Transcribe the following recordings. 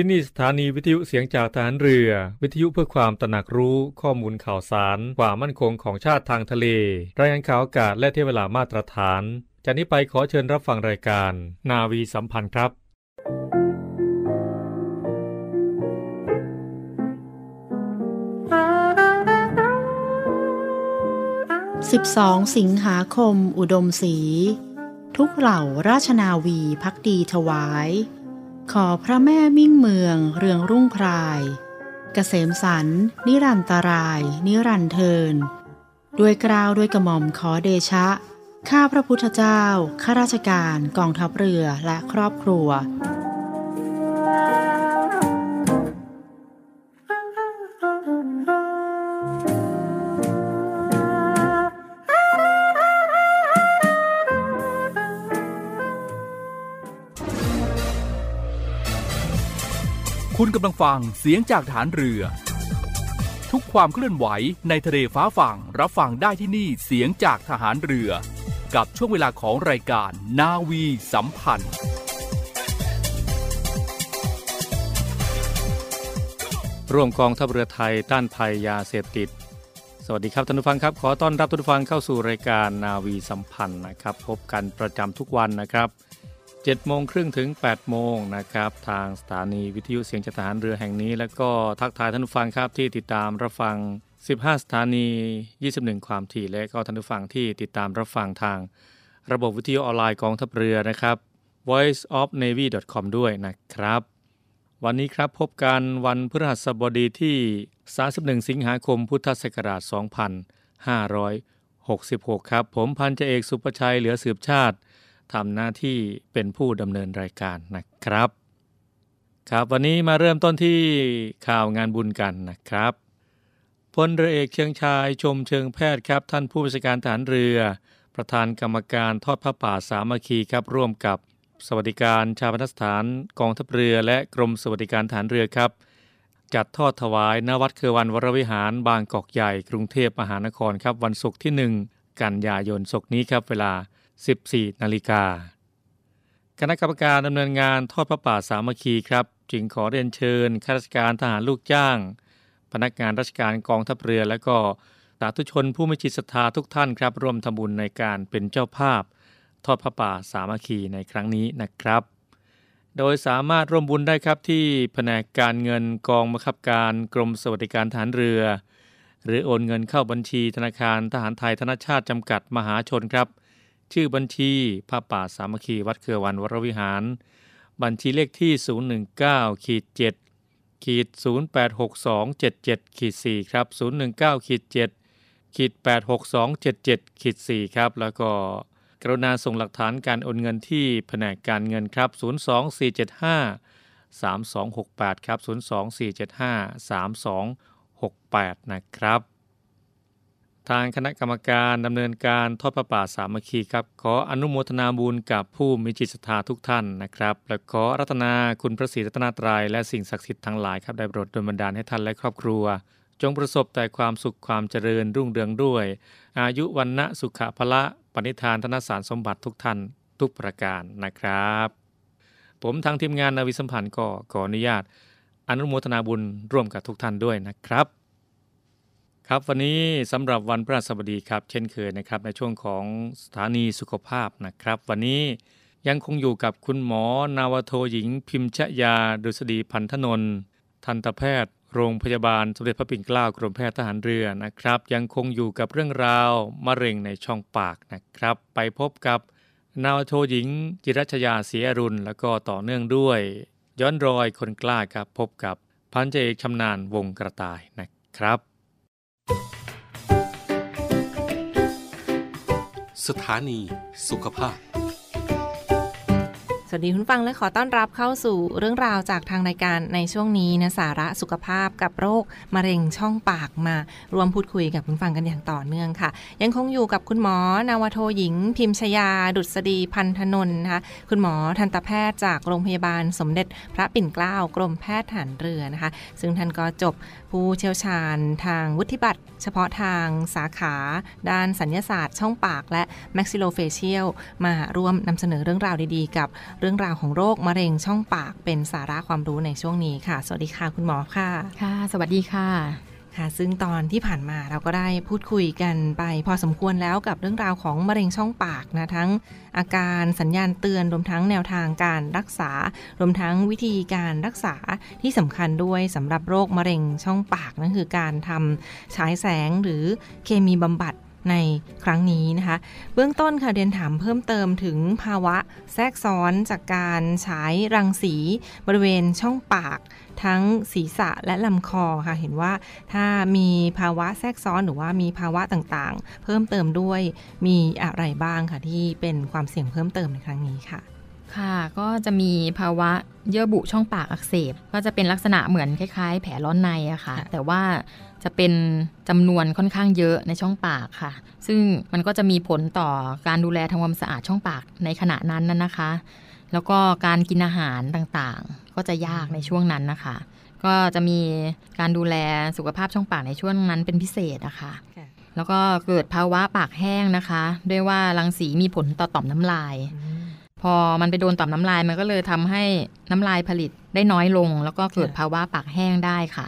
ที่นี่สถานีวิทยุเสียงจากฐานเรือ วิทยุเพื่อความตระหนักรู้ข้อมูลข่าวสาร ความมั่นคงของชาติทางทะเล รายงานข่าวอากาศและเทเวลามาตรฐาน จากนี้ไปขอเชิญรับฟังรายการ นาวีสัมพันธ์ครับ12สิงหาคม อุดมศรีทุกเหล่าราชนาวีพักดีถวาย ขอพระแม่มิ่งเมือง เรืองรุ่งพรายเกษมสัน นิรันตราย นิรันเทิน ด้วยกราวด้วยกระหม่อมขอเดชะ ข้าพระพุทธเจ้า ข้าราชการ กองทัพเรือและครอบครัว คุณกำลังฟังเสียงจากฐานเรือ ทุกความเคลื่อนไหวในทะเลฟ้าฝั่งรับฟังได้ที่นี่เสียงจากทหารเรือ กับช่วงเวลาของรายการนาวีสัมพันธ์ ร่วมกองทัพเรือไทยต้านภัยยาเสพติด สวัสดีครับท่านผู้ฟังครับ ขอต้อนรับท่านผู้ฟังเข้าสู่รายการนาวีสัมพันธ์นะครับ พบกันประจำทุกวันนะครับ 7โมงครึ่งถึง8โมงนะครับทางสถานีวิทยุเสียงจากทหารเรือแห่งนี้ แล้วก็ทักทายท่านผู้ฟังครับที่ติดตามรับฟัง 15 สถานี 21 ความถี่และก็ท่านผู้ฟังที่ติดตามรับฟังทาง ระบบวิทยุออนไลน์กองทัพเรือนะครับ voiceofnavy.com ด้วยนะครับ วันนี้ครับพบกันวันพฤหัสบดีที่ 31 สิงหาคมพุทธศักราช 2566 ครับ ผมพันจเอกสุประชัยเหลือสืบชาติ ทำหน้าที่เป็นผู้ดำเนินรายการนะครับ ครับวันนี้มาเริ่มต้นที่ข่าวงานบุญกันนะครับพลเรือเอกเชิงชายชมเชิงแพทย์ครับ ท่านผู้บัญชาการฐานเรือ ประธานกรรมการทอดพระป่าสามัคคีครับ ร่วมกับสวัสดิการชาพนสถานกองทัพเรือและกรมสวัสดิการฐานเรือครับ จัดทอดถวายนวัดเควันวรวิหารบางกอกใหญ่ กรุงเทพมหานครครับวันศุกร์ที่ 1 กันยายนศกนี้ครับเวลา 14 นาฬิกา คณะกรรมการดำเนินงานทอดพระป่าสามัคคีครับ จึงขอเรียนเชิญข้าราชการทหารลูกจ้าง พนักงานราชการกองทัพเรือ และก็สาธุชนผู้มีจิตศรัทธาทุกท่านครับ ร่วมทำบุญในการเป็นเจ้าภาพ ทอดพระป่าสามัคคีในครั้งนี้นะครับ โดยสามารถร่วมบุญได้ครับที่แผนกการเงินกองบังคับการกรมสวัสดิการทหารเรือ หรือโอนเงินเข้าบัญชีธนาคารทหารไทยธนชาติจำกัดมหาชนครับ ชื่อบัญชีพระป่าสามัคคีวัดเครือวันวรวิหาร บัญชีเลขที่ 019ขีด7ขีด086277ขีด4ครับ 019ขีด7ขีด86277ขีด4ครับ แล้วก็กรุณาส่งหลักฐานการโอนเงินที่แผนกการเงินครับ 02475 3268 ครับ 02475 3268 นะครับ ทางคณะกรรมการดำเนินการทอดพระป่าสามัคคีครับ ขออนุโมทนาบุญกับผู้มีจิตศรัทธาทุกท่านนะครับ และขอรัตนาคุณพระศรีรัตนตรยัยและสิ่งศักดิ์สิทธิ์ทั้งหลายครับได้โปรดดลบันดาลให้ท่านและครอบครัว จงประสบแต่ความสุขความเจริญรุ่งเรืองด้วย อายุวันณะสุขภละปณิธานธนสารสมบัติทุกท่านทุกประการนะครับ ผมทางทีมงานนาวิสัมพันธ์ก็ขออนุญาตอนุโมทนาบุญร่วมกับทุกท่านด้วยนะครับ ครับวันนี้สำหรับวันพระสบดีครับ เช่นเคยนะครับในช่วงของสถานีสุขภาพนะครับ วันนี้ยังคงอยู่กับคุณหมอนาวโทหญิง พิมชยาดุษฎีพันธนนท์ทันตแพทย์ โรงพยาบาลสมเด็จพระปิ่นเกล้ากรมแพทย์ทหารเรือนะครับ ยังคงอยู่กับเรื่องราวมะเร็งในช่องปากนะครับ ไปพบกับนาวโทหญิง จิรัชยาเสียรุณแล้วก็ต่อเนื่องด้วย ย้อนรอยคนกล้าครับพบกับพันเจเอกชำนาญวงกระต่ายนะครับ สถานีสุขภาพ สวัสดีคุณฟังและขอต้อนรับเข้าสู่เรื่องราวจากทางรายการในช่วงนี้นะสาระสุขภาพกับโรคมะเร็งช่องปากมา รวมพูดคุยกับคุณฟังกันอย่างต่อเนื่องค่ะ ยังคงอยู่กับคุณหมอนาวโทหญิง พิมชยา ดุษฎีพันธนนท์นะคะคุณหมอทันตแพทย์จากโรงพยาบาลสมเด็จพระปิ่นเกล้ากรมแพทย์ทหารเรือนะคะ ซึ่งท่านก็จบผู้เชี่ยวชาญทางวุฒิบัตร เฉพาะทางสาขา ด้านศัลยศาสตร์ช่องปาก และ maxillofacial มาร่วมนำเสนอเรื่องราวดีๆ กับเรื่องราวของโรคมะเร็งช่องปากเป็นสาระความรู้ในช่วงนี้ค่ะ สวัสดีค่ะคุณหมอค่ะค่ะ สวัสดีค่ะค่ะ ซึ่งตอนที่ผ่านมาเราก็ได้พูดคุยกันไป พอสมควรแล้วกับเรื่องราวของมะเร็งช่องปากนะทั้งอาการสัญญาณเตือนรวมทั้งแนวทางการรักษา รวมทั้งวิธีการรักษาที่สำคัญด้วยสำหรับโรคมะเร็งช่องปากนั่นคือการทำฉายแสงหรือเคมีบำบัด ในครั้งนี้นะคะ เบื้องต้นค่ะเรียนถามเพิ่มเติมถึงภาวะแทรกซ้อนจากการใช้รังสีบริเวณช่องปาก ทั้งศีรษะและลำคอค่ะ เห็นว่าถ้ามีภาวะแทรกซ้อนหรือว่ามีภาวะต่างๆ เพิ่มเติมด้วยมีอะไรบ้างค่ะที่เป็นความเสี่ยงเพิ่มเติมในครั้งนี้ค่ะ ค่ะ ก็จะมีภาวะเยื่อบุช่องปากอักเสบ ก็จะเป็นลักษณะเหมือนคล้าย ๆ แผลร้อนในอะค่ะค่ะแต่ว่าจะเป็นจำนวนค่อนข้างเยอะในช่องปากค่ะ ซึ่งมันก็จะมีผลต่อการดูแลทำความสะอาดช่องปากในขณะนั้นน่ะนะคะ แล้วก็การกินอาหารต่างๆ ก็จะยากในช่วงนั้นนะคะ ก็จะมีการดูแลสุขภาพช่องปากในช่วงนั้นเป็นพิเศษนะคะ แล้วก็เกิดภาวะปากแห้งนะคะ ด้วยว่ารังสีมีผลต่อต่อมน้ำลาย พอมันไปโดนต่อมน้ำลายมันก็เลยทำให้น้ำลายผลิตได้น้อยลง แล้วก็เกิดค่ะภาวะปากแห้งได้ค่ะ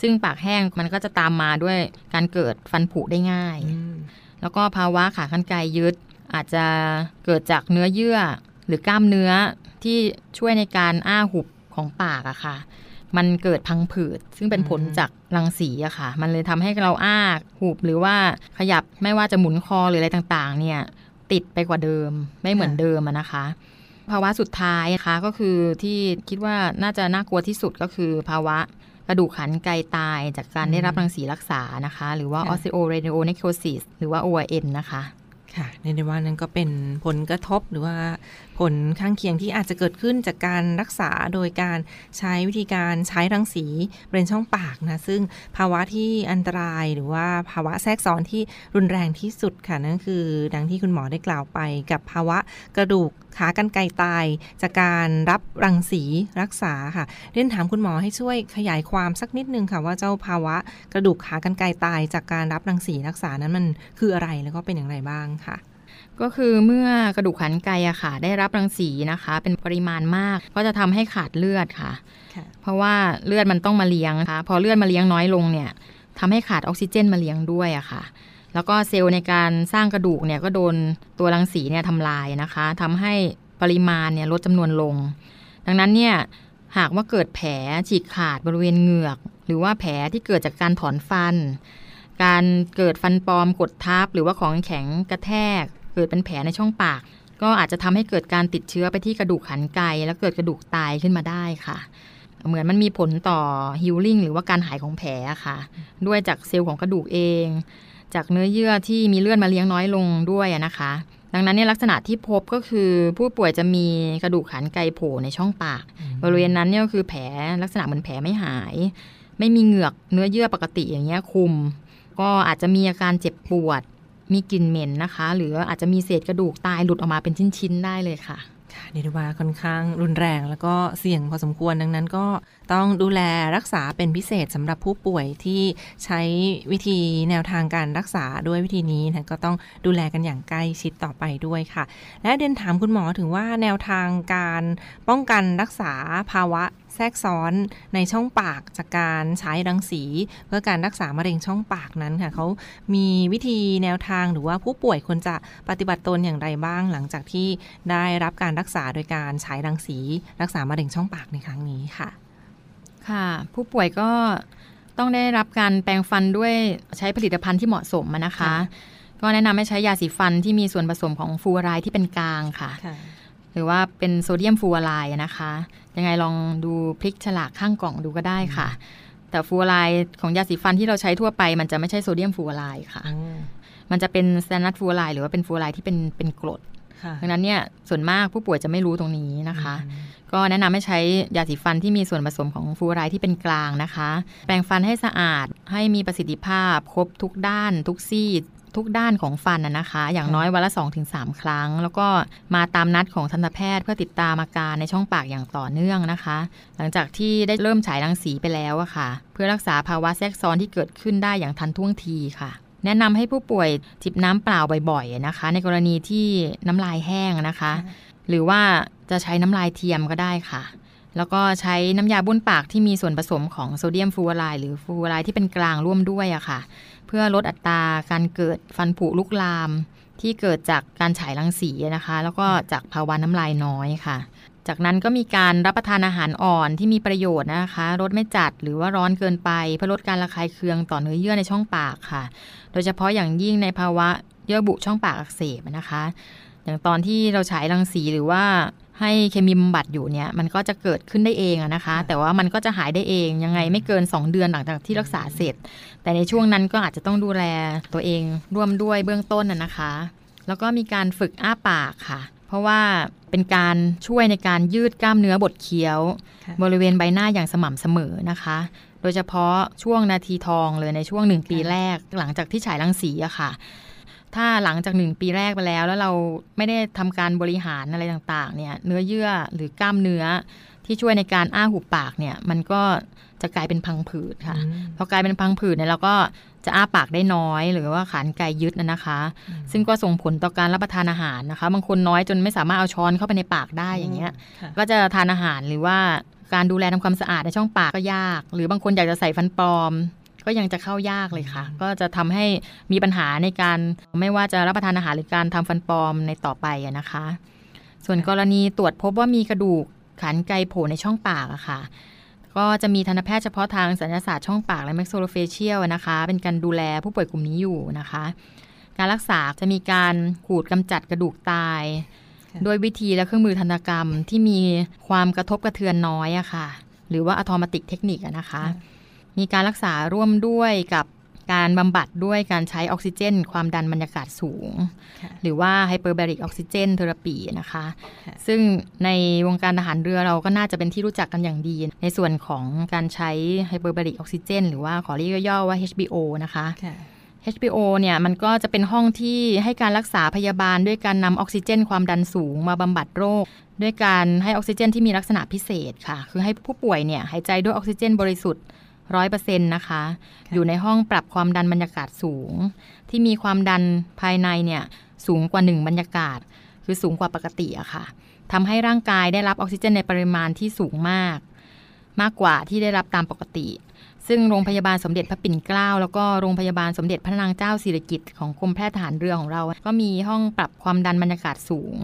ซึ่งปากแห้งมันก็จะตามมาด้วยการเกิดฟันผุได้ง่าย แล้วก็ภาวะขากรรไกรยึด อาจจะเกิดจากเนื้อเยื่อหรือกล้ามเนื้อที่ช่วยในการอ้าหุบของปากอะค่ะ มันเกิดพังผืด ซึ่งเป็นผลอืมจากรังสีอะค่ะ มันเลยทำให้เราอ้าหุบหรือว่าขยับไม่ว่าจะหมุนคอหรืออะไรต่างๆ เนี่ย ติดไปกว่าเดิม ไม่เหมือนเดิมอะนะคะภาวะสุดท้ายนะคะก็คือที่คิดว่าน่าจะน่ากลัวที่สุดก็คือภาวะกระดูกขันไกลตายจากการได้รับรังสีรักษานะคะ หรือว่าค่ะ osteoradionecrosis หรือว่า ORN นะคะ ค่ะในในว่านั้นก็เป็นผลกระทบหรือว่าผลข้างเคียงที่อาจจะเกิดขึ้นจากการรักษาโดยการใช้วิธีการใช้รังสีบริเวณช่องปากนะซึ่งภาวะที่อันตรายหรือว่าภาวะแทรกซ้อนที่รุนแรงที่สุดค่ะนั่นคือ ดังที่คุณหมอได้กล่าวไป กับภาวะกระดูกขากรรไกรตาย จากการรับรังสีรักษาค่ะเรียนถามคุณหมอให้ช่วยขยายความสักนิดนึงค่ะว่าเจ้าภาวะกระดูกขากรรไกรตาย จากการรับรังสีรักษานั้นมันคืออะไรแล้วก็เป็นอย่างไรบ้างค่ะ ก็คือเมื่อกระดูกขันไกอะค่ะ ได้รับรังสีนะคะ เป็นปริมาณมาก ก็จะทำให้ขาดเลือดค่ะค่ะ เพราะว่าเลือดมันต้องมาเลี้ยงนะคะพอเลือดมาเลี้ยงน้อยลงเนี่ยทำให้ขาดออกซิเจนมาเลี้ยงด้วยอะค่ะ แล้วก็เซลล์ในการสร้างกระดูกเนี่ยก็โดนตัวรังสีเนี่ยทำลายนะคะทำให้ปริมาณเนี่ยลดจำนวนลง ดังนั้นเนี่ยหากว่าเกิดแผลฉีกขาดบริเวณเหงือก หรือว่าแผลที่เกิดจากการถอนฟัน การเกิดฟันปลอมกดทับหรือว่าของแข็งกระแทก เกิดเป็นแผลในช่องปาก ก็อาจจะทำให้เกิดการติดเชื้อไปที่กระดูกขันไกแล้วเกิดกระดูกตายขึ้นมาได้ค่ะ เหมือนมันมีผลต่อฮิลลิ่งหรือว่าการหายของแผลค่ะ ด้วยจากเซลล์ของกระดูกเอง จากเนื้อเยื่อที่มีเลือดมาเลี้ยงน้อยลงด้วยนะคะ ดังนั้นเนี่ยลักษณะที่พบก็คือผู้ป่วยจะมีกระดูกขันไกโผล่ในช่องปาก บริเวณนั้นเนี่ยก็คือแผลลักษณะเหมือนแผลไม่หาย ไม่มีเหงือกเนื้อเยื่อปกติอย่างเงี้ยคุมก็อาจจะมีอาการเจ็บปวด มีกลิ่นเหม็นนะคะ หรืออาจจะมีเศษกระดูกตายหลุดออกมาเป็นชิ้นๆได้เลยค่ะค่ะเรียกได้ว่าค่อนข้างรุนแรงแล้วก็เสี่ยงพอสมควรดังนั้นก็ต้องดูแลรักษาเป็นพิเศษสำหรับผู้ป่วยที่ใช้วิธีแนวทางการรักษาด้วยวิธีนี้นะก็ต้องดูแลกันอย่างใกล้ชิดต่อไปด้วยค่ะ และเดินถามคุณหมอถึงว่าแนวทางการป้องกันรักษาภาวะ แทรกซ้อนในช่องปากจากการใช้รังสี เพื่อการรักษามะเร็งช่องปากนั้นค่ะเขามีวิธีแนวทางหรือว่าผู้ป่วยควรจะปฏิบัติตนอย่างไรบ้าง หลังจากที่ได้รับการรักษาโดยการใช้รังสี รักษามะเร็งช่องปากในครั้งนี้ค่ะ ค่ะ ผู้ป่วยก็ต้องได้รับการแปรงฟันด้วยใช้ผลิตภัณฑ์ที่เหมาะสมอะนะคะค่ะก็แนะนำให้ใช้ยาสีฟันที่มีส่วนผสมของฟลูออไรด์ที่เป็นกลางค่ะ หรือว่าเป็นโซเดียมฟลูออไรด์นะคะ ยังไงลองดูพลิกฉลากข้างกล่องดูก็ได้ค่ะ แต่ฟลูออไรด์ของยาสีฟันที่เราใช้ทั่วไป มันจะไม่ใช่โซเดียมฟลูออไรด์ค่ะ มันจะเป็น stannous fluoride หรือว่าเป็นฟลูออไรด์ที่เป็นเป็นกรดค่ะดังนั้นเนี่ยส่วนมากผู้ป่วยจะไม่รู้ตรงนี้นะคะ ก็แนะนำให้ใช้ยาสีฟันที่มีส่วนผสมของฟลูออไรด์ที่เป็นกลางนะคะ แปรงฟันให้สะอาดให้มีประสิทธิภาพ ครบทุกด้านทุกซี่ ทุกด้านของฟันนะนะคะ อย่างน้อยวันละ 2-3 ครั้ง แล้วก็มาตามนัดของทันตแพทย์เพื่อติดตามอาการในช่องปากอย่างต่อเนื่องนะคะ หลังจากที่ได้เริ่มฉายรังสีไปแล้วอะค่ะ เพื่อรักษาภาวะแทรกซ้อนที่เกิดขึ้นได้อย่างทันท่วงทีค่ะแนะนำให้ผู้ป่วยจิบน้ำเปล่าบ่อยๆนะคะ ในกรณีที่น้ำลายแห้งนะคะ หรือว่าจะใช้น้ำลายเทียมก็ได้ค่ะ แล้วก็ใช้น้ำยาบ้วนปากที่มีส่วนผสมของโซเดียมฟลูออไรด์หรือฟลูออไรด์ที่เป็นกลางร่วมด้วยอะค่ะ เพื่อลดอัตราการเกิดฟันผุลุกลาม ที่เกิดจากการฉายรังสีนะคะ แล้วก็จากภาวะน้ำลายน้อยค่ะ จากนั้นก็มีการรับประทานอาหารอ่อนที่มีประโยชน์นะคะรสไม่จัดหรือว่าร้อนเกินไปเพื่อลดการระคายเคืองต่อเนื้อเยื่อในช่องปากค่ะ โดยเฉพาะอย่างยิ่งในภาวะเยื่อบุช่องปากอักเสบนะคะ อย่างตอนที่เราฉายรังสีหรือว่า ให้เคมีบำบัดอยู่เนี่ยมันก็จะเกิดขึ้นได้เองอะนะคะ แต่ว่ามันก็จะหายได้เองยังไงไม่เกิน 2 เดือนหลังจากที่รักษาเสร็จ แต่ในช่วงนั้นก็อาจจะต้องดูแลตัวเองร่วมด้วยเบื้องต้นน่ะนะคะ แล้วก็มีการฝึกอ้าปากค่ะ เพราะว่าเป็นการช่วยในการยืดกล้ามเนื้อบดเคี้ยวค่ะบริเวณใบหน้าอย่างสม่ำเสมอนะคะ โดยเฉพาะช่วงนาทีทองเลยในช่วงหนึ่งปีแรกหลังจากที่ฉายรังสีอะค่ะ ถ้าหลังจากหนึ่งปีแรกไปแล้ว แล้วเราไม่ได้ทำการบริหารอะไรต่างๆเนี่ยเนื้อเยื่อหรือกล้ามเนื้อที่ช่วยในการอ้าหุบปากเนี่ยมันก็จะกลายเป็นพังผืดค่ะอืมพอกลายเป็นพังผืดเนี่ยเราก็จะอ้าปากได้น้อยหรือว่าขานไกยึดนะนะคะ ซึ่งก็ส่งผลต่อการรับประทานอาหารนะคะ บางคนน้อยจนไม่สามารถเอาช้อนเข้าไปในปากได้อย่างเงี้ยค่ะก็จะทานอาหารหรือว่าการดูแลทำความสะอาดในช่องปากก็ยาก หรือบางคนอยากจะใส่ฟันปลอม ก็ยังจะเข้ายากเลยค่ะ ก็จะทำให้มีปัญหาในการไม่ว่าจะรับประทานอาหารหรือการทำฟันปลอมในต่อไปอะนะคะ ส่วนกรณีตรวจพบว่ามีกระดูกขานไกโผล่ในช่องปากอะค่ะ ก็จะมีทันตแพทย์เฉพาะทางสัญญาศาสตร์ช่องปากและ maxillofacial นะคะ เป็นการดูแลผู้ป่วยกลุ่มนี้อยู่นะคะ การรักษาจะมีการขูดกำจัดกระดูกตายค่ะด้วยวิธีและเครื่องมือทันตกรรมที่มีความกระทบกระเทือนน้อยอะค่ะ หรือว่า atraumatic technique อะนะคะ มีการรักษาร่วมด้วยกับการบำบัดด้วยการใช้ออกซิเจน ความดันบรรยากาศสูงค่ะหรือว่า hyperbaric oxygen therapy นะคะค่ะซึ่งในวงการทหารเรือเราก็น่าจะเป็นที่รู้จักกันอย่างดี ในส่วนของการใช้ hyperbaric oxygen หรือว่าขอเรียกย่อๆว่า HBO นะคะค่ะ HBO เนี่ยมันก็จะเป็นห้องที่ให้การรักษาพยาบาลด้วยการนำออกซิเจน ความดันสูงมาบำบัดโรค ด้วยการให้ออกซิเจนที่มีลักษณะพิเศษค่ะ คือให้ผู้ป่วยเนี่ยหายใจด้วยออกซิเจนบริสุทธิ์ ร้อยเปอร์เซ็นต์นะคะ อยู่ในห้องปรับความดันบรรยากาศสูง ที่มีความดันภายในเนี่ยสูงกว่า1บรรยากาศ คือสูงกว่าปกติอะค่ะทำให้ร่างกายได้รับออกซิเจนในปริมาณที่สูงมาก มากกว่าที่ได้รับตามปกติ ซึ่งโรงพยาบาลสมเด็จพระปิ่นเกล้า แล้วก็โรงพยาบาลสมเด็จพระนางเจ้าสิริกิติ์ของกรมแพทย์ทหารเรือของเรา ก็มีห้องปรับความดันบรรยากาศสูง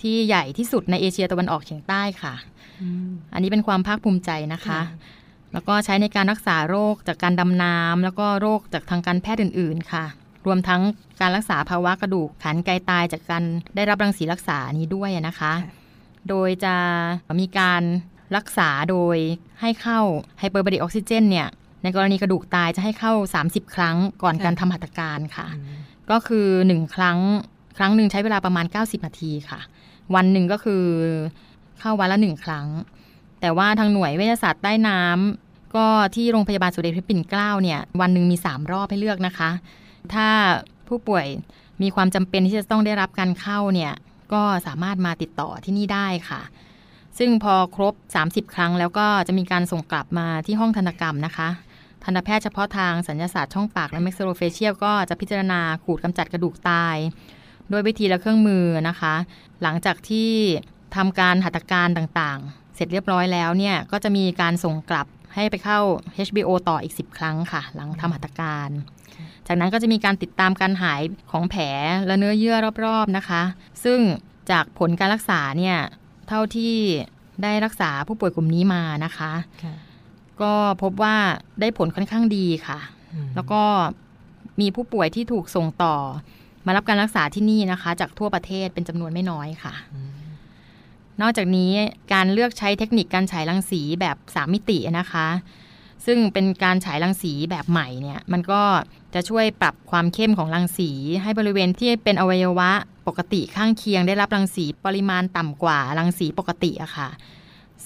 ที่ใหญ่ที่สุดในเอเชียตะวันออกเฉียงใต้ค่ะ อันนี้เป็นความภาคภูมิใจนะคะ แล้วก็ใช้ในการรักษาโรคจากการดำน้ำแล้วก็โรคจากทางการแพทย์อื่น ๆ ค่ะ รวมทั้งการรักษาภาวะกระดูกขานไกลตายจากการได้รับรังสีรักษานี้ด้วยนะคะค่ะโดยจะมีการรักษาโดยให้เข้าไฮเปอร์บาริกออกซิเจนเนี่ยในกรณีกระดูกตายจะให้เข้า 30 ครั้งก่อนค่ะการทำหัตถการค่ะ ก็คือ 1 ครั้งครั้งหนึ่งใช้เวลาประมาณ 90 นาทีค่ะ วันหนึ่งก็คือเข้าวันละ1ครั้ง แต่ว่าทางหน่วยเวชศาสตร์ใต้น้ำ ก็ที่โรงพยาบาลสุเดชพระปิ่นเกล้าเนี่ยวันหนึ่งมี 3 รอบให้เลือกนะคะ ถ้าผู้ป่วยมีความจำเป็นที่จะต้องได้รับการเข้าเนี่ยก็สามารถมาติดต่อที่นี่ได้ค่ะ ซึ่งพอครบ 30 ครั้งแล้วก็จะมีการส่งกลับมาที่ห้องทันกรรมนะคะทันตแพทย์เฉพาะทางสัญญาศาสตร์ช่องปากและ maxillofacial ก็จะพิจารณาขูดกำจัดกระดูกตายโดยวิธีและเครื่องมือนะคะ หลังจากที่ทำการหัตถการต่างๆ เสร็จเรียบร้อยแล้วเนี่ยก็จะมีการส่งกลับ ให้ไปเข้า HBO ต่ออีก 10 ครั้งค่ะ หลังทำหัตถการ จากนั้นก็จะมีการติดตามการหายของแผลและเนื้อเยื่อรอบๆนะคะ ซึ่งจากผลการรักษาเนี่ยเท่าที่ได้รักษาผู้ป่วยกลุ่มนี้มานะคะค่ะก็พบว่าได้ผลค่อนข้างดีค่ะ แล้วก็มีผู้ป่วยที่ถูกส่งต่อ มารับการรักษาที่นี่นะคะ จากทั่วประเทศเป็นจำนวนไม่น้อยค่ะ นอกจากนี้การเลือกใช้เทคนิคการฉายรังสีแบบ3มิตินะคะ ซึ่งเป็นการฉายรังสีแบบใหม่เนี่ยมันก็จะช่วยปรับความเข้มของรังสี ให้บริเวณที่เป็นอวัยวะปกติข้างเคียงได้รับรังสีปริมาณต่ำกว่ารังสีปกติอะค่ะ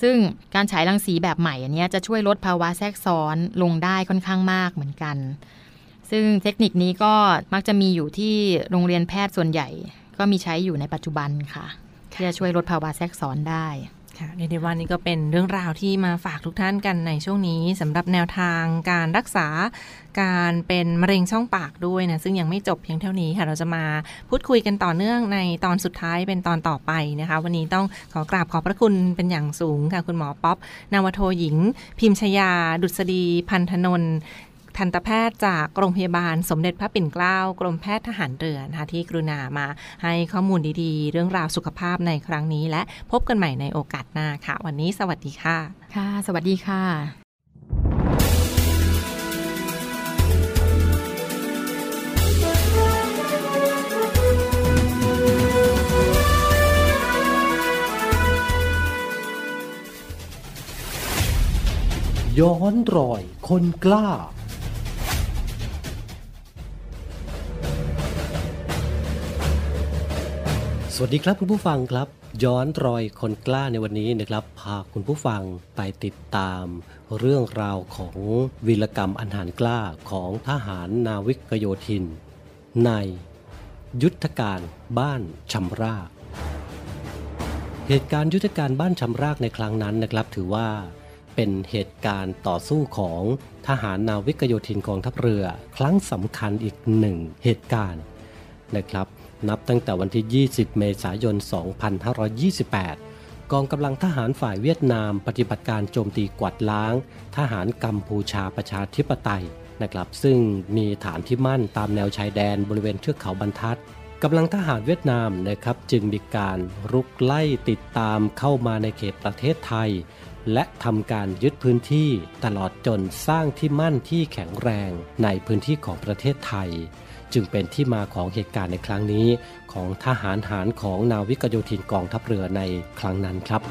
ซึ่งการฉายรังสีแบบใหม่อันนี้จะช่วยลดภาวะแทรกซ้อนลงได้ค่อนข้างมากเหมือนกัน ซึ่งเทคนิคนี้ก็มักจะมีอยู่ที่โรงเรียนแพทย์ส่วนใหญ่ ก็มีใช้อยู่ในปัจจุบันค่ะ ที่จะช่วยลดภาวะแทรกซ้อนได้ค่ะเรียกได้ว่านี่ก็เป็นเรื่องราวที่มาฝากทุกท่านกันในช่วงนี้สำหรับแนวทางการรักษาการเป็นมะเร็งช่องปากด้วยนะซึ่งยังไม่จบเพียงเท่านี้ค่ะ เราจะมาพูดคุยกันต่อเนื่องในตอนสุดท้ายเป็นตอนต่อไปนะคะ วันนี้ต้องขอกราบขอบพระคุณเป็นอย่างสูงค่ะ คุณหมอป๊อปนาวโทหญิง พิมชยา ดุษฎีพันธนน ท์ทันตแพทย์จากโรงพยาบาลสมเด็จพระปิ่นเกล้ากรมแพทย์ทหารเรือนะคะที่กรุณามาให้ข้อมูลดีๆ เรื่องราวสุขภาพในครั้งนี้ และพบกันใหม่ในโอกาสหน้าค่ะ วันนี้สวัสดีค่ะ ค่ะ สวัสดีค่ะย้อนรอยคนกล้า วัสดีครับคุณผู้ฟังครับ ย้อนรอยคนกล้าในวันนี้นะครับ พาคุณผู้ฟังไปติดตาม เรื่องราวของวีรกรรมอันหารกล้าของทหารนาวิกโยธิน ในยุทธการบ้านชำราก เหตุการณ์ยุทธการบ้านชำรากในครั้งนั้นนะครับ ถือว่าเป็นเหตุการณ์ต่อสู้ของทหารนาวิกโยธินกองทัพเรือ ครั้งสำคัญอีกหนึ่งเหตุการณ์นะครับ นับตั้งแต่วันที่ 20 เมษายน 2528 กองกำลังทหารฝ่ายเวียดนาม ปฏิบัติการโจมตีกวาดล้าง ทหารกัมพูชาประชาธิปไตยนะครับ ซึ่งมีฐานที่มั่นตามแนวชายแดนบริเวณเทือกเขาบรรทัดกำลังทหารเวียดนามนะครับจึงมีการรุกไล่ติดตามเข้ามาในเขตประเทศไทย และทำการยึดพื้นที่ตลอดจนสร้างที่มั่นที่แข็งแรงในพื้นที่ของประเทศไทย จึงเป็นที่มาของเหตุการณ์ในครั้งนี้ ของทหารหารของนาวิกโยธินกองทัพเรือในครั้งนั้นครับ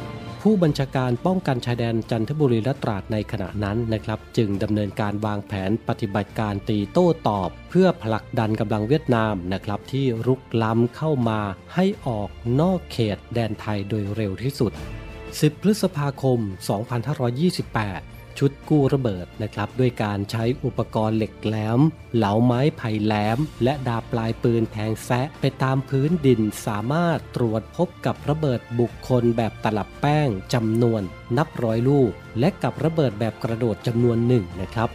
ผู้บัญชาการป้องกันชายแดนจันทบุรีและตราดในขณะนั้นนะครับ จึงดำเนินการวางแผนปฏิบัติการตีโต้ตอบ เพื่อผลักดันกำลังเวียดนามนะครับที่รุกล้ำเข้ามาให้ออกนอกเขตแดนไทยโดยเร็วที่สุด 10 พฤษภาคม 2528 ชุดกู้ระเบิดนะครับ ด้วยการใช้อุปกรณ์เหล็กแหลม เหลาไม้ไผ่แหลม และดาบปลายปืนแทงแซะไปตามพื้นดินสามารถตรวจพบกับระเบิดบุคคลแบบตลับแป้งจำนวน นับร้อยลูก และกับระเบิดแบบกระโดดจำนวนหนึ่งนะครับ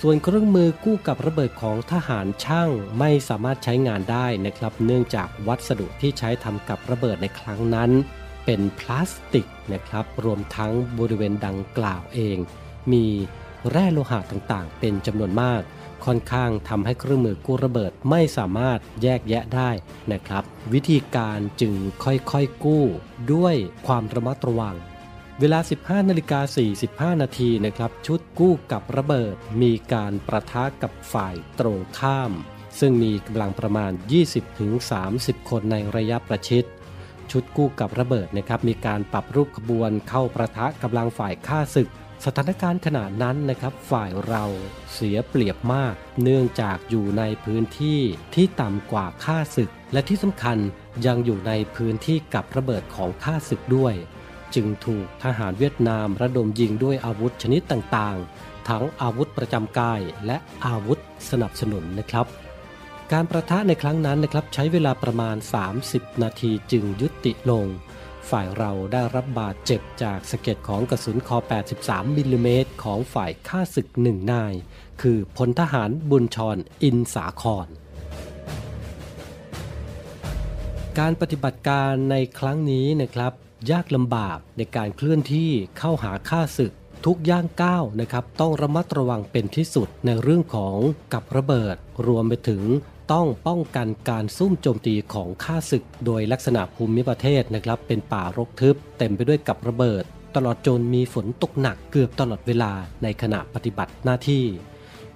ส่วนเครื่องมือกู้กับระเบิดของทหารช่างไม่สามารถใช้งานได้นะครับ เนื่องจากวัสดุที่ใช้ทำกับระเบิดในครั้งนั้น เป็นพลาสติกนะครับ รวมทั้งบริเวณดังกล่าวเอง มีแร่โลหะต่างๆ เป็นจำนวนมาก ค่อนข้างทำให้เครื่องมือกู้ระเบิดไม่สามารถแยกแยะได้นะครับ วิธีการจึงค่อยๆกู้ด้วยความระมัดระวัง เวลา 15นาฬิกา45 นาทีนะครับ ชุดกู้กับระเบิด มีการประทะกับฝ่ายตรงข้าม ซึ่งมีกำลังประมาณ 20-30 คนในระยะประชิดชุดกู้กับระเบิดนะครับมีการปรับรูปขบวนเข้าประทะกำลังฝ่ายฆ่าศึก สถานการณ์ขณะนั้นนะครับฝ่ายเราเสียเปรียบมาก เนื่องจากอยู่ในพื้นที่ที่ต่ำกว่าค่าศึก และที่สำคัญยังอยู่ในพื้นที่กับระเบิดของค่าศึกด้วย จึงถูกทหารเวียดนามระดมยิงด้วยอาวุธชนิดต่างๆ ทั้งอาวุธประจำกายและอาวุธสนับสนุนนะครับการประทะในครั้งนั้นนะครับใช้เวลาประมาณ 30 นาทีจึงยุติลง ฝ่ายเราได้รับบาดเจ็บจากสะเก็ดของกระสุนคอ 83 มิลลิเมตรของฝ่ายข้าศึกหนึ่งนาย คือพลทหารบุญชรอินสาคร การปฏิบัติการในครั้งนี้นะครับ ยากลำบากในการเคลื่อนที่เข้าหาค่าศึกทุกย่างก้าวนะครับต้องระมัดระวังเป็นที่สุดในเรื่องของกับระเบิด รวมไปถึง ต้องป้องกันการซุ่มโจมตีของค่าศึก โดยลักษณะภูมิประเทศนะครับ เป็นป่ารกทึบ เต็มไปด้วยกับระเบิด ตลอดจนมีฝนตกหนักเกือบตลอดเวลาในขณะปฏิบัติหน้าที่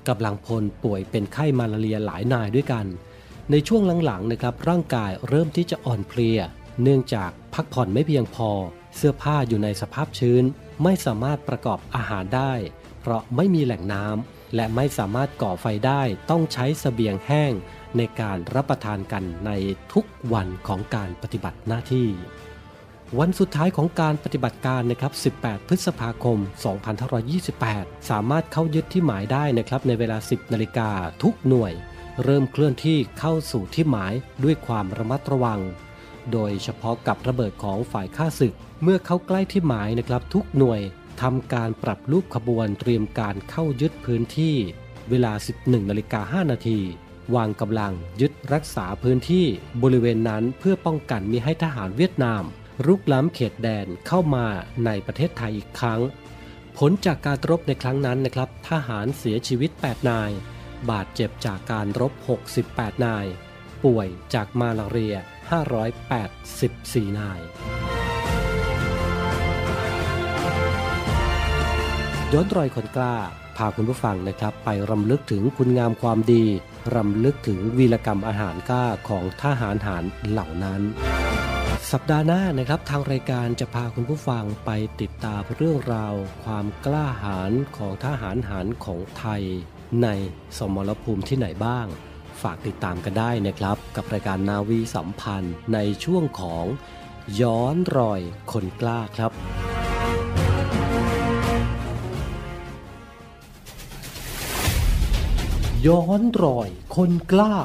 กำลังพลป่วยเป็นไข้มาลาเรียหลายนายด้วยกัน ในช่วงหลังๆนะครับร่างกายเริ่มที่จะอ่อนเพลีย เนื่องจากพักผ่อนไม่เพียงพอ เสื้อผ้าอยู่ในสภาพชื้น ไม่สามารถประกอบอาหารได้ เพราะไม่มีแหล่งน้ำและไม่สามารถก่อไฟได้ต้องใช้เสบียงแห้ง ในการรับประทานกันในทุกวันของการปฏิบัติหน้าที่ วันสุดท้ายของการปฏิบัติการนะครับ 18 พฤษภาคม 2528 สามารถเข้ายึดที่หมายได้นะครับในเวลา 10 นาฬิกาทุกหน่วย เริ่มเคลื่อนที่เข้าสู่ที่หมายด้วยความระมัดระวัง โดยเฉพาะกับระเบิดของฝ่ายข้าศึก เมื่อเข้าใกล้ที่หมายนะครับทุกหน่วยทำการปรับรูปขบวนเตรียมการเข้ายึดพื้นที่ เวลา 11นาฬิกา5นาที วางกำลังยึดรักษาพื้นที่บริเวณนั้นเพื่อป้องกันมิให้ทหารเวียดนาม รุกล้ำเขตแดนเข้ามาในประเทศไทยอีกครั้ง ผลจากการรบในครั้งนั้นนะครับ ทหารเสียชีวิต 8 นาย บาดเจ็บจากการรบ 68 นาย ป่วยจากมาลาเรีย 584 นายย้อนรอยคนกล้า พาคุณผู้ฟังนะครับ ไปรำลึกถึงคุณงามความดี รำลึกถึงวีรกรรมอาหารกล้าของทหารหารเหล่านั้น สัปดาห์หน้านะครับทางรายการจะพาคุณผู้ฟังไปติดตามเรื่องราว ความกล้าหาญของทหารหารของไทย ในสมรภูมิที่ไหนบ้าง ฝากติดตามกันได้นะครับ กับรายการนาวีสัมพันธ์ในช่วงของย้อนรอยคนกล้าครับ ย้อนรอยคนกล้า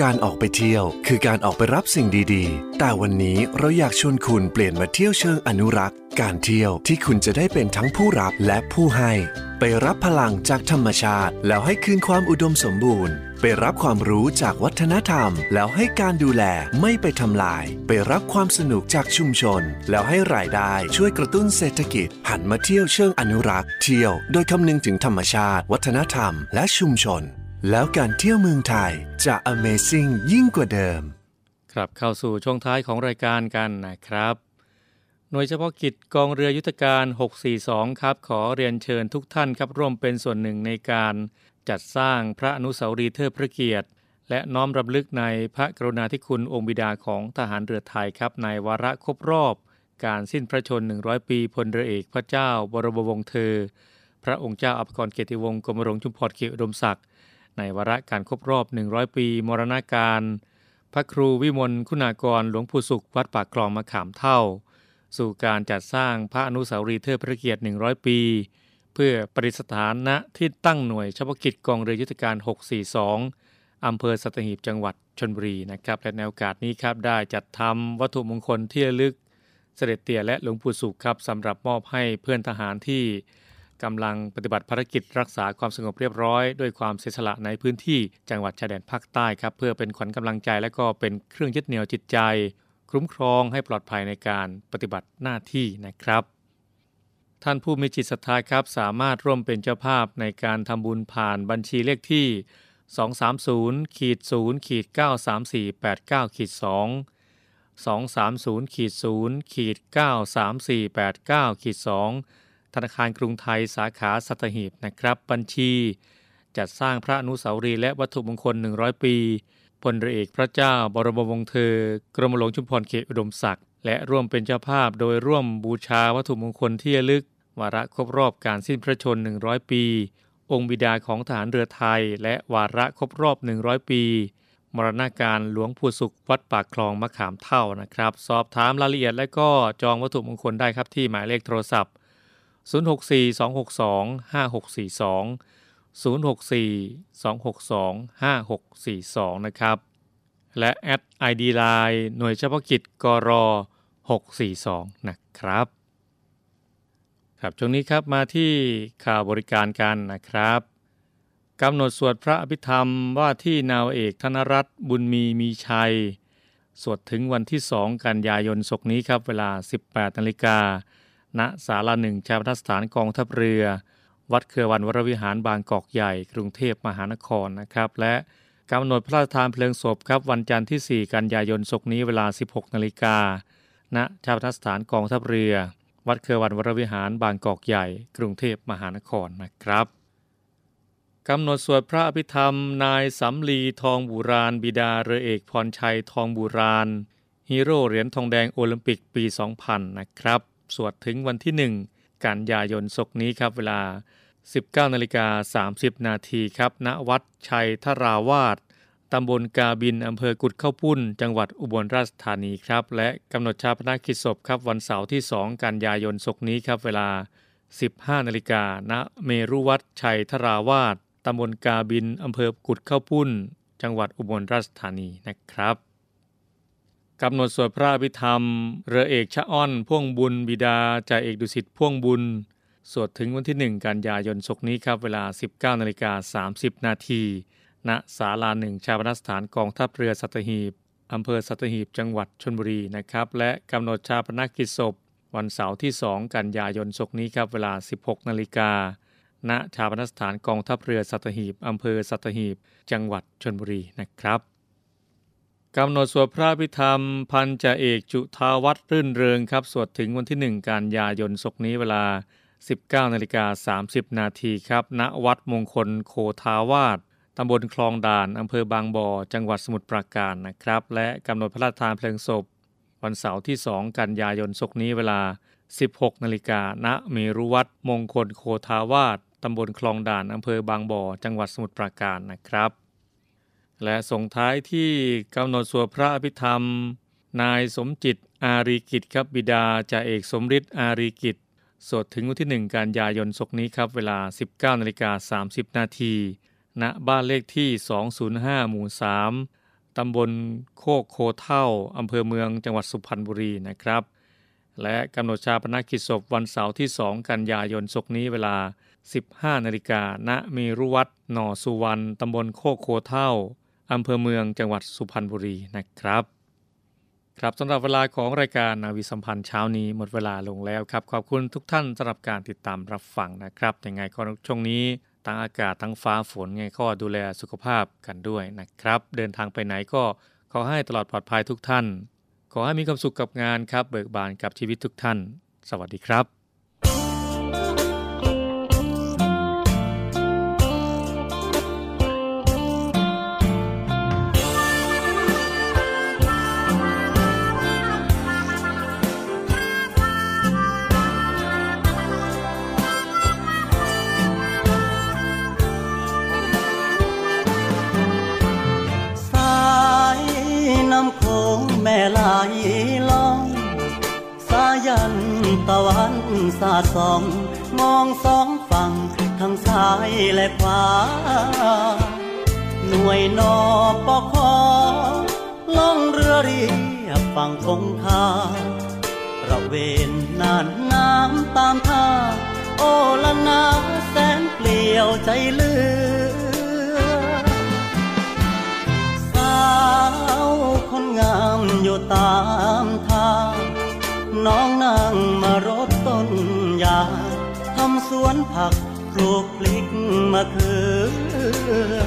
การออกไปเที่ยวคือการออกไปรับสิ่งดีๆ แต่วันนี้เราอยากชวนคุณเปลี่ยนมาเที่ยวเชิงอนุรักษ์ การเที่ยวที่คุณจะได้เป็นทั้งผู้รับและผู้ให้ ไปรับพลังจากธรรมชาติ แล้วให้คืนความอุดมสมบูรณ์ ไปรับความรู้จากวัฒนธรรม แล้วให้การดูแลไม่ไปทำลาย ไปรับความสนุกจากชุมชน แล้วให้รายได้ช่วยกระตุ้นเศรษฐกิจ หันมาเที่ยวเชิงอนุรักษ์ เที่ยวโดยคำนึงถึงธรรมชาติ วัฒนธรรม และชุมชน แล้วการเที่ยวเมืองไทยจะ Amazing ยิ่งกว่าเดิม ครับเข้าสู่ช่วงท้ายของรายการกันนะครับหน่วยเฉพาะกิจกองเรือยุทธการ 642 ครับ ขอเรียนเชิญทุกท่านครับร่วมเป็นส่วนหนึ่งในการ จัดสร้างพระอนุสาวรีย์เทิดพระเกียรติ และน้อมรำลึกในพระกรุณาธิคุณองค์บิดาของทหารเรือไทยครับในวาระครบรอบ การสิ้นพระชน 100 ปีพลเรือเอกพระเจ้าบรมวงศ์เธอ พระองค์เจ้าอภกรเกียรติวงศ์กรมหลวงชุมพรเกียรติอุดมศักดิ์ในวาระการครบรอบ 100 ปี มรณาการ พระครูวิมลคุณากรหลวงปู่สุขวัดปากคลองมะขามเท่า สู่การจัดสร้างพระอนุสาวรีย์เทิดพระเกียรติ 100 ปี เพื่อประดิษฐานณที่ตั้งหน่วยเฉพาะกิจกองเรือยุทธการ 642 อำเภอสัตหีบจังหวัดชนบุรีนะครับ และในโอกาสนี้ครับได้จัดทำวัตถุมงคลที่ระลึกเสด็จเตี่ยและหลวงปู่สุขครับสำหรับมอบให้เพื่อนทหารที่กำลังปฏิบัติภารกิจรักษาความสงบเรียบร้อย ด้วยความเสียสละในพื้นที่จังหวัดชายแดนภาคใต้ครับ เพื่อเป็นขวัญกำลังใจและก็เป็นเครื่องยึดเหนี่ยวจิตใจ คุ้มครองให้ปลอดภัยในการปฏิบัติหน้าที่นะครับ ท่านผู้มีจิตศรัทธาครับ สามารถร่วมเป็นเจ้าภาพในการทำบุญผ่านบัญชีเลขที่ 230ขีด0ขีด93489ขีด2 230ขีด0ขีด93489ขีด2ธนาคารกรุงไทยสาขาสัตหีบนะครับ บัญชี จัดสร้างพระอนุสาวรีย์และวัตถุมงคล 100 ปีพลเรือเอกพระเจ้าบรมวงศ์เธอ กรมหลวงชุมพรเขตอุดมศักดิ์ และร่วมเป็นเจ้าภาพโดยร่วมบูชาวัตถุมงคลที่ระลึก วาระครบรอบการสิ้นพระชน 100 ปี องค์บิดาของทหารเรือไทย และวาระครบรอบ 100 ปี มรณาการหลวงปู่สุขวัดปากคลองมะขามเท่านะครับ สอบถามรายละเอียดและก็จองวัตถุมงคลได้ครับที่หมายเลขโทรศัพท์ 064 262 5642 064 262 5642 นะครับ และแอด ID Line หน่วยเฉพาะกิจกร642 นะครับ ครับช่วงนี้ครับมาที่ข่าวบริการกันนะครับกำหนดสวดพระอภิธรรมว่าที่นาวเอกธนรัตน์บุญมีมีชัย สวดถึงวันที่2กันยายนศกนี้ครับเวลา 18นาฬิกาณศาลาหนึ่งชาปนสถานกองทัพเรือ วัดเครือวันวรวิหารบางกอกใหญ่ กรุงเทพมหานครนะครับ และ กำหนดพระราชทานเพลิงศพครับวันจันทร์ที่ 4 กันยายนศกนี้เวลา 16 นาฬิกา ณ ชาปนสถานกองทัพเรือ วัดเครือวันวรวิหารบางกอกใหญ่ กรุงเทพมหานครนะครับกำหนดสวดพระอภิธรรม นายสำลีทองบุราณบิดาเรือเอกพรชัยทองบุราณฮีโร่เหรียญทองแดงโอลิมปิกปี 2000 นะครับ สวดถึงวันที่ 1 กันยายนศกนี้ครับเวลา 19นาฬิกา30 นาทีครับ ณ วัดชัยทราวาสตำบลกาบิน อำเภอกุดเข้าปุ้น จังหวัดอุบลราชธานีครับ และกำหนดชาปนกิจศพครับ วันเสาร์ที่ 2 กันยายนศกนี้ครับ เวลา 15 นาฬิกา ณ เมรุวัดชัยทราวาสตำบลกาบิน อำเภอกุดเข้าปุ้น จังหวัดอุบลราชธานีนะครับกำหนดสวดพระอภิธรรม เรือเอกชะอ้อน พ่วงบุญบิดาจ่าเอกดุสิตพ่วงบุญ สวดถึงวันที่ 1 กันยายนศกนี้ครับ เวลา 19นาฬิกา30 นาที ณศาลาหนึ่งชาปนสถานกองทัพเรือสัตหีบอำเภอสัตหีบจังหวัดชนบุรีนะครับ และกำหนดชาปนกิจศพ วันเสาร์ที่ 2 กันยายนศกนี้ครับ เวลา 16นาฬิกา ณ ชาปนสถานกองทัพเรือสัตหีบอำเภอสัตหีบ จังหวัดชนบุรีนะครับกำหนดสวดพระพิธรรม พันจ่าเอกจุทาวัตรรื่นเริงครับ สวดถึงวันที่ 1 กันยายนศกนี้เวลา 19นาฬิกา30 นาทีครับ ณ วัดมงคลโคทาวาสตำบลคลองด่าน อำเภอบางบ่อ จังหวัดสมุทรปราการนะครับ และกำหนดพระราชทานเพลิงศพ วันเสาร์ที่ 2 กันยายนศกนี้เวลา 16นาฬิกาณเมรุวัดมงคลโคทาวาสตำบลคลองด่าน อำเภอบางบ่อ จังหวัดสมุทรปราการนะครับ และส่งท้ายที่กำหนดสวดพระอภิธรรม นายสมจิตอารีกิจครับบิดาจ่าเอกสมฤทธิ์อารีกิจ สดถึงวันที่ 1 กันยายนศกนี้ครับ เวลา 19นาฬิกา30 นาที ณ บ้านเลขที่ 205 หมู่ 3 ตำบลโคกโคเฒ่า อำเภอเมืองจังหวัดสุพรรณบุรีนะครับ และกำหนดฌาปนกิจศพวันเสาร์ที่ 2 กันยายนศกนี้เวลา 15นาฬิกาณเมรุวัดหน่อสุวรรณตำบลโคกโคเฒ่า อำเภอเมืองจังหวัดสุพรรณบุรีนะครับ ครับสำหรับเวลาของรายการนาวีสัมพันธ์เช้านี้หมดเวลาลงแล้วครับ ขอบคุณทุกท่านสำหรับการติดตามรับฟังนะครับยังไงก็ช่วงนี้ทั้งอากาศทั้งฟ้าฝนไงก็ดูแลสุขภาพกันด้วยนะครับ เดินทางไปไหนก็ขอให้ตลอดปลอดภัยทุกท่าน ขอให้มีความสุขกับงานครับ เบิกบานกับชีวิตทุกท่าน สวัสดีครับ ตะวันสาดส่อง มองสองฝั่งทั้งซ้ายและขวา หน่วยนอปอคอล่องเรือเรียบฝั่งคงคาระเวนน่านน้ำตามท่า โอละนาแสนเปลี่ยวใจเลือสาวคนงามอยู่ตามทางน้องนาง สวนผักปลูกพลิกมะเขือ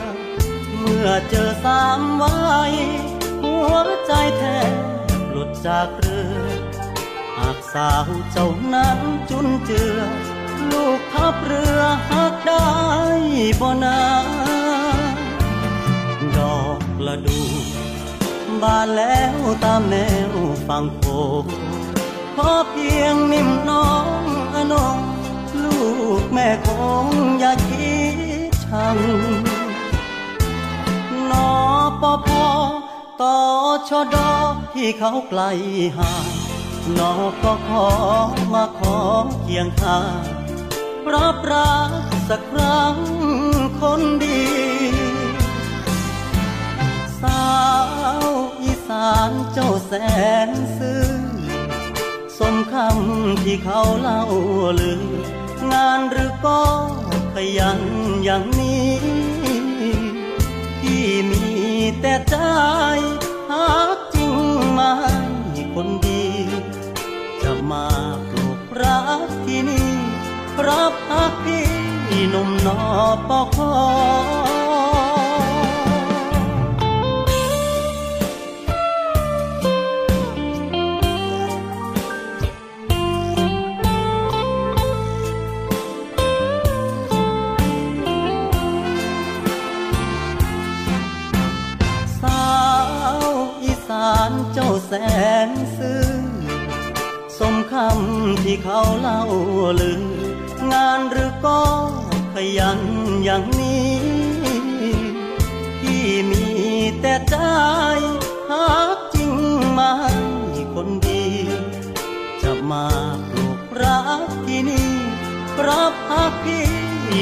เมื่อเจอสามวัยหัวใจแทบหลุดจากเรือ หากสาวเจ้านั้นจุนเจือ ลูกทับเรือหักได้บ่นาดอกละดู บานแล้วตามแนวฝั่งโขงขอเพียงนิ่มน้องอนง กแม่คงอย่าคิดชังนอปอพอต่อชอดอที่เขาไกลห่างนอก็ขอมาขอเคียงข้างรับรักสักครั้งคนดี สาวอีสานเจ้าแสนซื่อสมคำที่เขาเล่าลือ งานหรือก็ขยันอย่างนี้ ที่มีแต่ใจหากจริงไม่คนดี จะมาปลูกรักที่นี่ รับพักพี่หนุ่มนอปอคอ สานเจ้าแสนซื่อสมคำที่เขาเล่าลืองานหรือก็ขยันอย่างนี้ที่มีแต่ใจหากจริงไม่คนดี จะมาปลูกรักที่นี่รับฮักพี่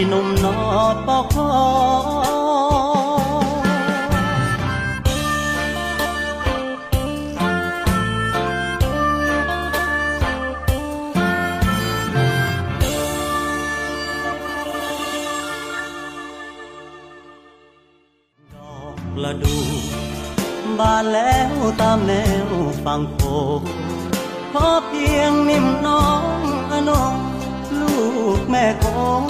หนุ่มนอปอคอ บานแล้วตามแนวฝั่งโขงพอเพียงนิ่มน้องอนงลูกแม่คง